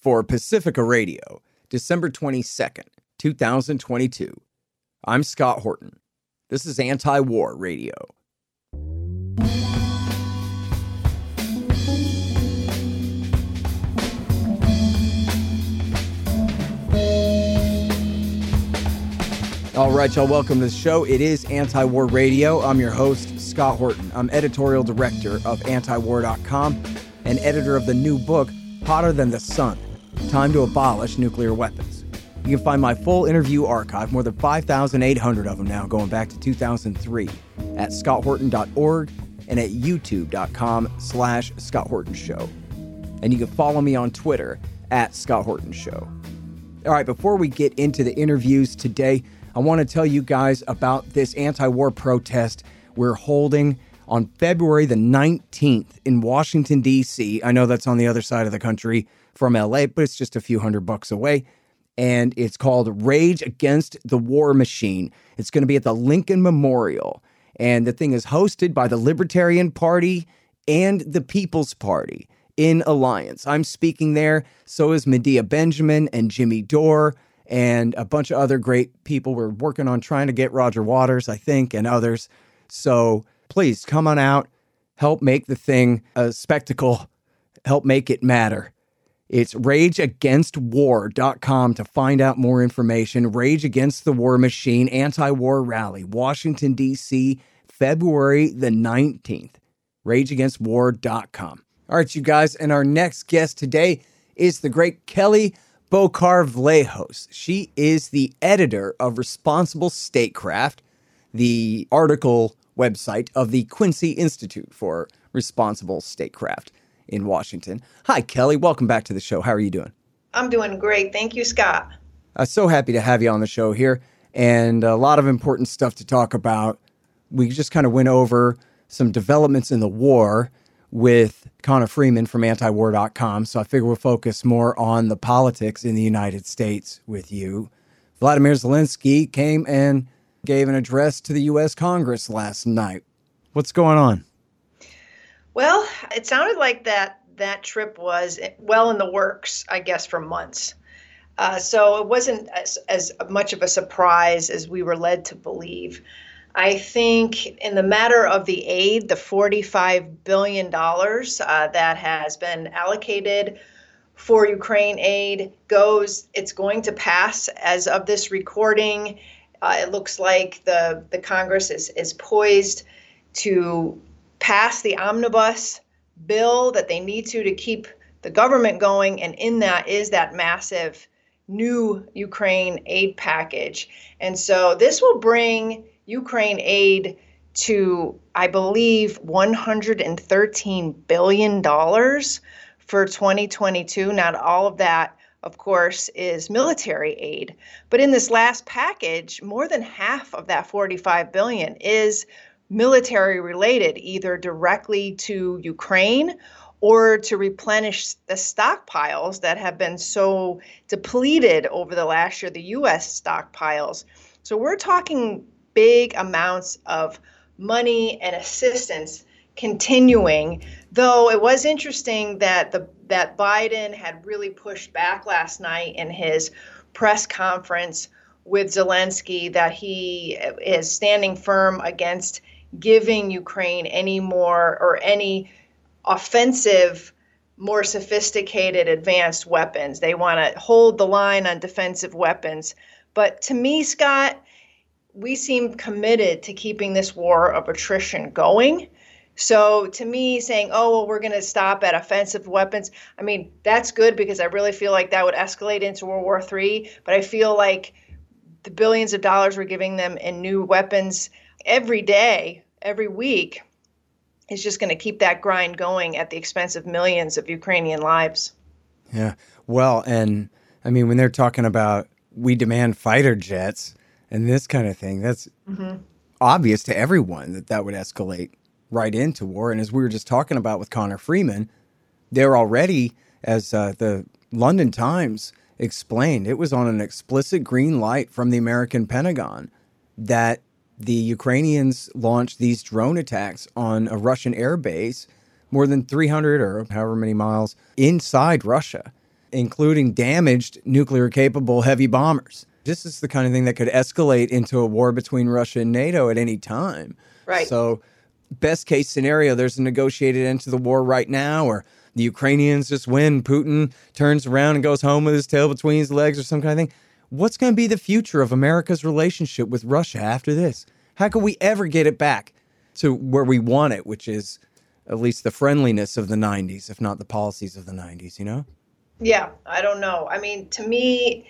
for Pacifica Radio, December 22nd, 2022. I'm Scott Horton. This is Anti War Radio. All right, y'all, welcome to the show. It is Anti War Radio. I'm your host, Scott Horton. I'm editorial director of antiwar.com and editor of the new book, Hotter Than the Sun Time to Abolish Nuclear Weapons. You can find my full interview archive, more than 5,800 of them now, going back to 2003, at scotthorton.org and at youtube.com slash Scott Horton Show. And you can follow me on Twitter at Scott Horton Show. All right, before we get into the interviews today, I want to tell you guys about this anti war protest we're holding on February the 19th in Washington, D.C. I know that's on the other side of the country from LA, but it's just a few hundred bucks away. And it's called Rage Against the War Machine. It's going to be at the Lincoln Memorial. And the thing is hosted by the Libertarian Party and the People's Party in alliance. I'm speaking there. So is Medea Benjamin and Jimmy Dore and a bunch of other great people. We're working on trying to get Roger Waters, I think, and others. So please come on out, help make the thing a spectacle, help make it matter. It's rageagainstwar.com to find out more information. Rage Against the War Machine Anti War Rally, Washington, D.C., February the 19th. Rageagainstwar.com. All right, you guys, and our next guest today is the great Kelley Beaucar Vlahos. She is the editor of Responsible Statecraft, the article website of the Quincy Institute for Responsible Statecraft in Washington. Hi, Kelley. Welcome back to the show. How are you doing? I'm doing great. Thank you, Scott. I'm so happy to have you on the show here and a lot of important stuff to talk about. We just kind of went over some developments in the war with Connor Freeman from antiwar.com. So I figure we'll focus more on the politics in the United States with you. Vladimir Zelensky came and gave an address to the U.S. Congress last night. What's going on? Well, it sounded like that that trip was well in the works, I guess, for months. Uh, so it wasn't as, as much of a surprise as we were led to believe. I think in the matter of the aid, the $45 billion uh, that has been allocated for Ukraine aid goes, it's going to pass as of this recording. Uh, it looks like the, the Congress is, is poised to pass the omnibus bill that they need to to keep the government going. And in that is that massive new Ukraine aid package. And so this will bring Ukraine aid to, I believe, $113 billion for 2022. Not all of that, of course, is military aid. But in this last package, more than half of that 45 billion is military related, either directly to Ukraine or to replenish the stockpiles that have been so depleted over the last year, the US stockpiles. So we're talking big amounts of money and assistance continuing. Though it was interesting that the that Biden had really pushed back last night in his press conference with Zelensky that he is standing firm against giving Ukraine any more or any offensive more sophisticated advanced weapons. They want to hold the line on defensive weapons. But to me, Scott, we seem committed to keeping this war of attrition going. So to me, saying, oh, well, we're going to stop at offensive weapons, I mean, that's good because I really feel like that would escalate into World War III. But I feel like the billions of dollars we're giving them in new weapons every day, every week, is just going to keep that grind going at the expense of millions of Ukrainian lives. Yeah. Well, and I mean, when they're talking about we demand fighter jets, and this kind of thing. That's mm-hmm. obvious to everyone that that would escalate right into war. And as we were just talking about with Connor Freeman, they're already, as uh, the London Times explained, it was on an explicit green light from the American Pentagon that the Ukrainians launched these drone attacks on a Russian airbase more than 300 or however many miles inside Russia. including damaged nuclear capable heavy bombers. This is the kind of thing that could escalate into a war between Russia and NATO at any time. Right. So, best case scenario, there's a negotiated end to the war right now, or the Ukrainians just win. Putin turns around and goes home with his tail between his legs, or some kind of thing. What's going to be the future of America's relationship with Russia after this? How can we ever get it back to where we want it, which is at least the friendliness of the 90s, if not the policies of the 90s, you know? Yeah, I don't know. I mean, to me,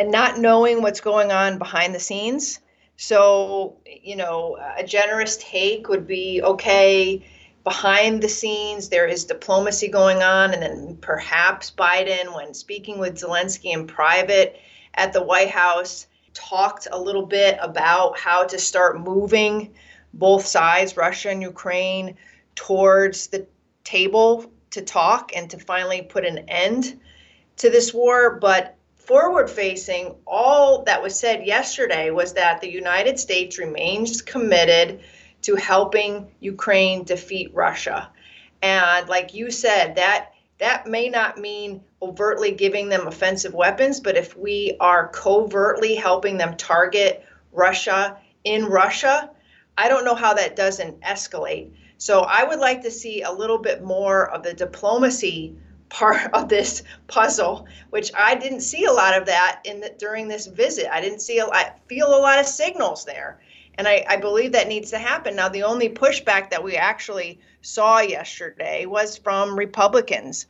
and not knowing what's going on behind the scenes. So, you know, a generous take would be okay, behind the scenes, there is diplomacy going on, and then perhaps Biden, when speaking with Zelensky in private at the White House, talked a little bit about how to start moving both sides, Russia and Ukraine, towards the table to talk and to finally put an end to this war. But forward facing, all that was said yesterday was that the United States remains committed to helping Ukraine defeat Russia. And like you said, that that may not mean overtly giving them offensive weapons, but if we are covertly helping them target Russia in Russia, I don't know how that doesn't escalate. So I would like to see a little bit more of the diplomacy part of this puzzle, which I didn't see a lot of that in the, during this visit. I didn't see a lot, feel a lot of signals there, and I, I believe that needs to happen. Now, the only pushback that we actually saw yesterday was from Republicans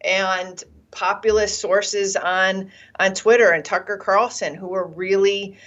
and populist sources on on Twitter and Tucker Carlson, who were really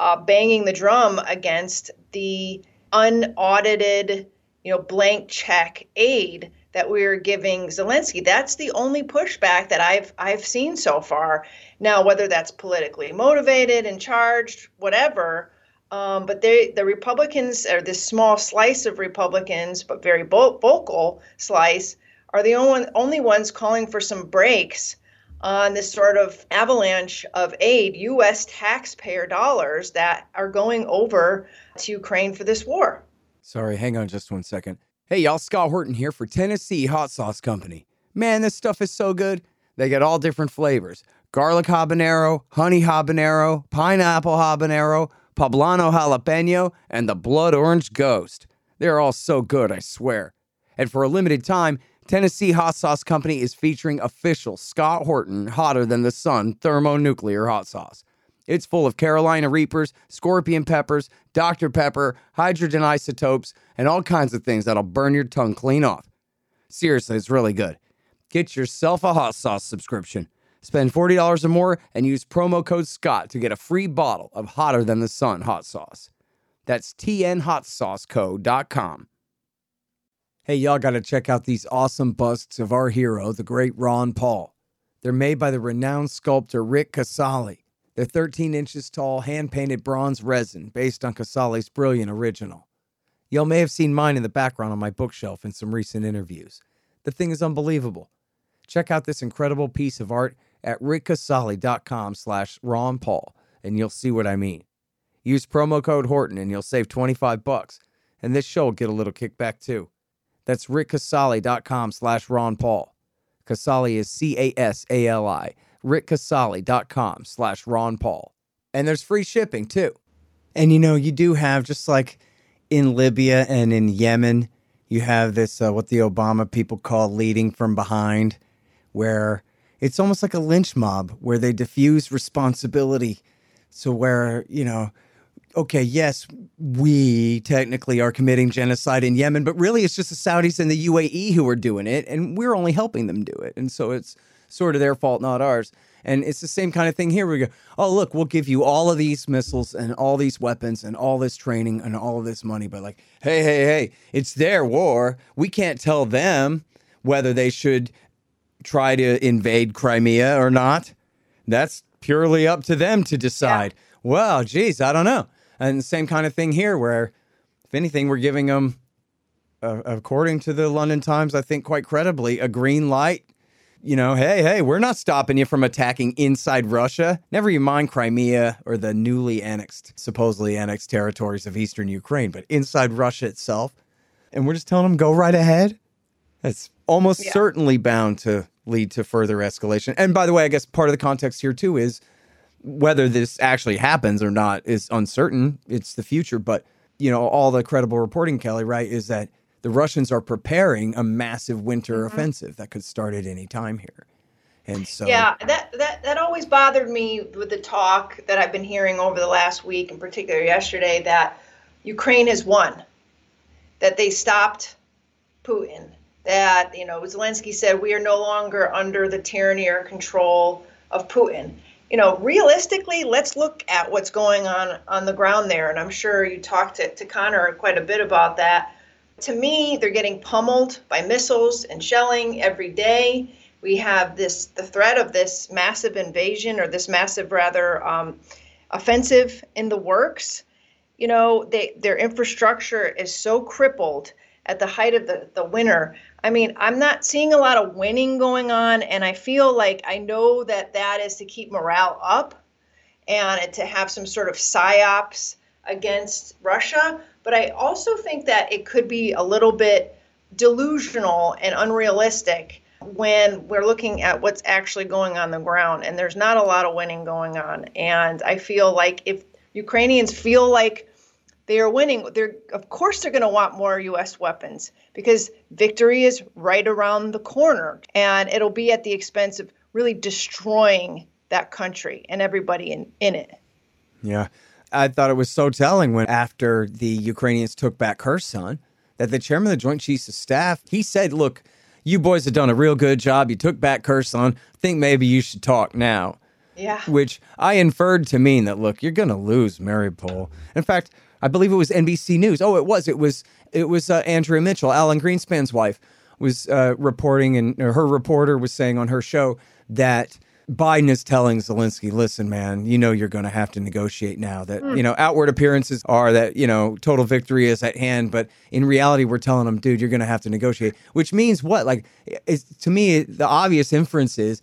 uh, banging the drum against the unaudited, you know, blank check aid that we're giving Zelensky. That's the only pushback that I've I've seen so far. Now, whether that's politically motivated and charged, whatever. Um, but they, the Republicans, or this small slice of Republicans, but very vocal slice, are the only, only ones calling for some brakes on this sort of avalanche of aid, U.S. taxpayer dollars that are going over to Ukraine for this war. Sorry, hang on just one second. Hey, y'all, Scott Horton here for Tennessee Hot Sauce Company. Man, this stuff is so good. They got all different flavors garlic habanero, honey habanero, pineapple habanero, poblano jalapeno, and the blood orange ghost. They're all so good, I swear. And for a limited time, Tennessee Hot Sauce Company is featuring official Scott Horton hotter than the sun thermonuclear hot sauce. It's full of Carolina Reapers, scorpion peppers, Dr. Pepper, hydrogen isotopes, and all kinds of things that'll burn your tongue clean off. Seriously, it's really good. Get yourself a hot sauce subscription. Spend $40 or more and use promo code SCOTT to get a free bottle of Hotter Than the Sun hot sauce. That's tnhotsauceco.com. Hey, y'all got to check out these awesome busts of our hero, the great Ron Paul. They're made by the renowned sculptor Rick Casali. They're 13 inches tall, hand painted bronze resin based on Casali's brilliant original. Y'all may have seen mine in the background on my bookshelf in some recent interviews. The thing is unbelievable. Check out this incredible piece of art at rickcasali.com slash Ron Paul, and you'll see what I mean. Use promo code Horton and you'll save 25 bucks, and this show will get a little kickback too. That's rickcasali.com slash Ron Paul. Casali is C-A-S-A-L-I rickcasali.com slash Ron Paul. And there's free shipping too. And you know, you do have just like in Libya and in Yemen, you have this, uh, what the Obama people call leading from behind, where it's almost like a lynch mob where they diffuse responsibility. So, where, you know, okay, yes, we technically are committing genocide in Yemen, but really it's just the Saudis and the UAE who are doing it, and we're only helping them do it. And so it's sort of their fault, not ours. And it's the same kind of thing here. We go, oh, look, we'll give you all of these missiles and all these weapons and all this training and all of this money. But, like, hey, hey, hey, it's their war. We can't tell them whether they should try to invade Crimea or not. That's purely up to them to decide. Yeah. Well, geez, I don't know. And same kind of thing here, where if anything, we're giving them, uh, according to the London Times, I think quite credibly, a green light you know, hey, hey, we're not stopping you from attacking inside Russia. Never you mind Crimea or the newly annexed, supposedly annexed territories of eastern Ukraine, but inside Russia itself. And we're just telling them, go right ahead. That's almost yeah. certainly bound to lead to further escalation. And by the way, I guess part of the context here too is whether this actually happens or not is uncertain. It's the future, but you know, all the credible reporting, Kelley, right, is that the Russians are preparing a massive winter mm-hmm. offensive that could start at any time here. And so Yeah, that, that that always bothered me with the talk that I've been hearing over the last week, in particular yesterday, that Ukraine has won, that they stopped Putin, that, you know, Zelensky said we are no longer under the tyranny or control of Putin. You know, realistically, let's look at what's going on on the ground there. And I'm sure you talked to, to Connor quite a bit about that. To me, they're getting pummeled by missiles and shelling every day we have this the threat of this massive invasion or this massive rather um, offensive in the works you know they their infrastructure is so crippled at the height of the, the winter i mean i'm not seeing a lot of winning going on and i feel like i know that that is to keep morale up and to have some sort of psyops against russia but i also think that it could be a little bit delusional and unrealistic when we're looking at what's actually going on the ground and there's not a lot of winning going on and i feel like if ukrainians feel like they are winning they're of course they're going to want more us weapons because victory is right around the corner and it'll be at the expense of really destroying that country and everybody in, in it yeah i thought it was so telling when after the ukrainians took back kherson that the chairman of the joint chiefs of staff he said look you boys have done a real good job. You took back Kherson. Think maybe you should talk now. Yeah. Which I inferred to mean that look, you're going to lose Mariupol. In fact, I believe it was NBC News. Oh, it was. It was. It was uh, Andrea Mitchell, Alan Greenspan's wife, was uh, reporting, and her reporter was saying on her show that Biden is telling Zelensky, listen, man, you know you're going to have to negotiate now. That, mm. you know, outward appearances are that, you know, total victory is at hand. But in reality, we're telling him, dude, you're going to have to negotiate, which means what? Like, to me, the obvious inference is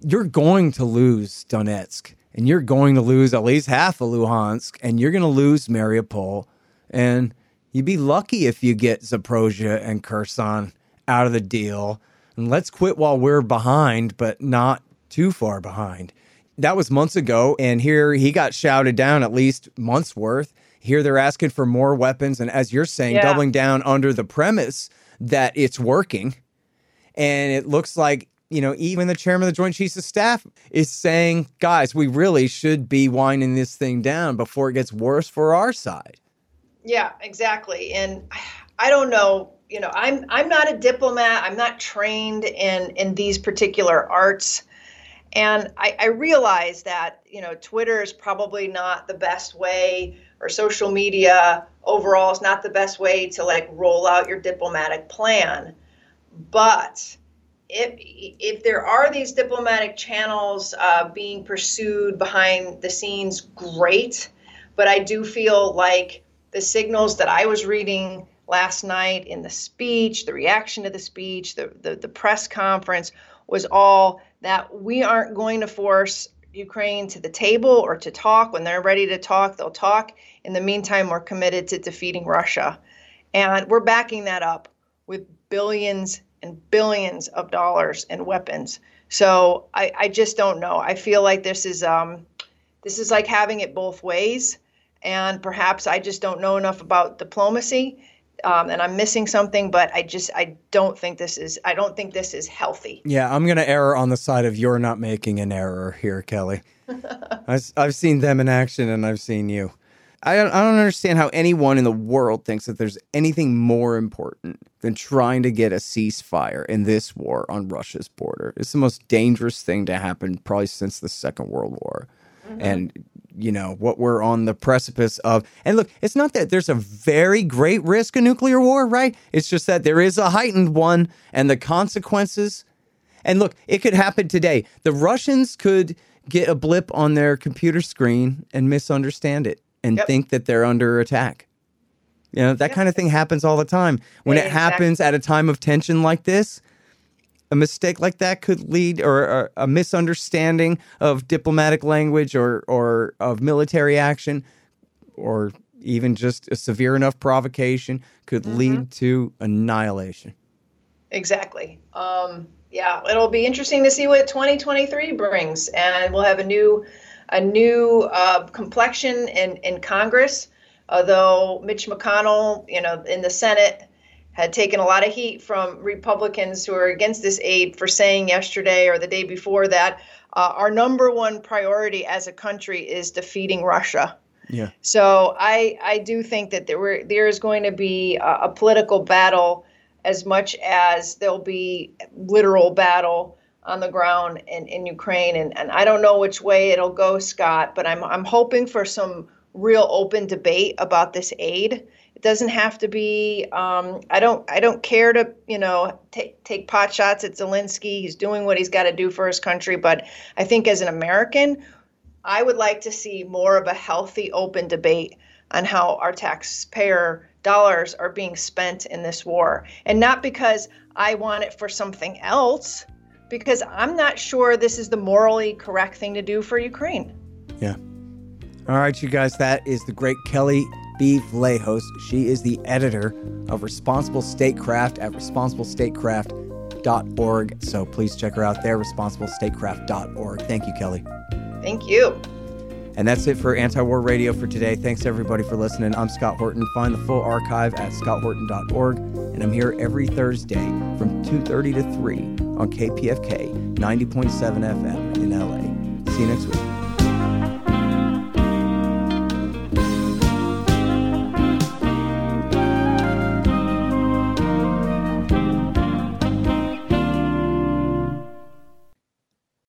you're going to lose Donetsk and you're going to lose at least half of Luhansk and you're going to lose Mariupol. And you'd be lucky if you get Zaporozhye and Kherson out of the deal. And let's quit while we're behind, but not too far behind. That was months ago, and here he got shouted down at least months worth. Here they're asking for more weapons, and as you're saying, yeah. doubling down under the premise that it's working. And it looks like, you know, even the chairman of the Joint Chiefs of Staff is saying, guys, we really should be winding this thing down before it gets worse for our side. Yeah, exactly. And I don't know, you know, I'm I'm not a diplomat. I'm not trained in in these particular arts. And I, I realize that, you know, Twitter is probably not the best way or social media overall is not the best way to like roll out your diplomatic plan. But if if there are these diplomatic channels uh, being pursued behind the scenes, great. But I do feel like the signals that I was reading last night in the speech, the reaction to the speech, the, the, the press conference was all that we aren't going to force Ukraine to the table or to talk. When they're ready to talk, they'll talk. In the meantime, we're committed to defeating Russia. And we're backing that up with billions and billions of dollars in weapons. So I, I just don't know. I feel like this is um, this is like having it both ways. And perhaps I just don't know enough about diplomacy um, and I'm missing something, but I just I don't think this is I don't think this is healthy. Yeah, I'm going to err on the side of you're not making an error here, Kelley. I've, I've seen them in action, and I've seen you. I don't, I don't understand how anyone in the world thinks that there's anything more important than trying to get a ceasefire in this war on Russia's border. It's the most dangerous thing to happen probably since the Second World War. Mm-hmm. And you know what we're on the precipice of and look it's not that there's a very great risk of nuclear war right it's just that there is a heightened one and the consequences and look it could happen today the russians could get a blip on their computer screen and misunderstand it and yep. think that they're under attack you know that yep. kind of thing happens all the time when yeah, it happens exactly. at a time of tension like this a mistake like that could lead or, or, a misunderstanding of diplomatic language or or of military action or even just a severe enough provocation could mm-hmm. lead to annihilation exactly um, Yeah, it'll be interesting to see what 2023 brings, and we'll have a new a new uh, complexion in in Congress. Although Mitch McConnell, you know, in the Senate had taken a lot of heat from Republicans who are against this aid for saying yesterday or the day before that uh, our number one priority as a country is defeating Russia. Yeah. So I I do think that there were there is going to be a, a political battle as much as there'll be literal battle on the ground in, in Ukraine and, and I don't know which way it'll go, Scott, but I'm I'm hoping for some real open debate about this aid. It doesn't have to be. Um, I don't. I don't care to you know take take pot shots at Zelensky. He's doing what he's got to do for his country. But I think as an American, I would like to see more of a healthy, open debate on how our taxpayer dollars are being spent in this war, and not because I want it for something else. Because I'm not sure this is the morally correct thing to do for Ukraine. Yeah. All right, you guys, that is the great Kelley B. Vlahos. She is the editor of Responsible Statecraft at responsiblestatecraft.org. So please check her out there, responsiblestatecraft.org. Thank you, Kelley. Thank you. And that's it for Anti War Radio for today. Thanks everybody for listening. I'm Scott Horton. Find the full archive at scotthorton.org. And I'm here every Thursday from 2.30 to 3 on KPFK 90.7 FM in LA. See you next week.